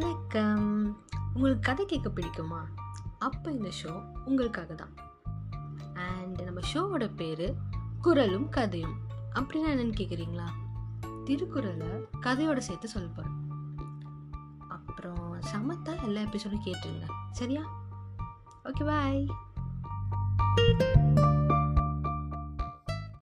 வணக்கம். உங்களுக்கு கதை கேட்க பிடிக்குமா? அப்போ இந்த ஷோ உங்களுக்காக தான் அண்ட் நம்ம ஷோவோட பேர் குரலும் கதையும். அப்படின்னா என்னன்னு கேட்குறீங்களா திருக்குறளை கதையோட சேர்த்து சொல்ல போகிறோம் அப்புறம் சமத்தா எல்லா எபிசோடும் கேட்டுருங்க. சரியா? Okay bye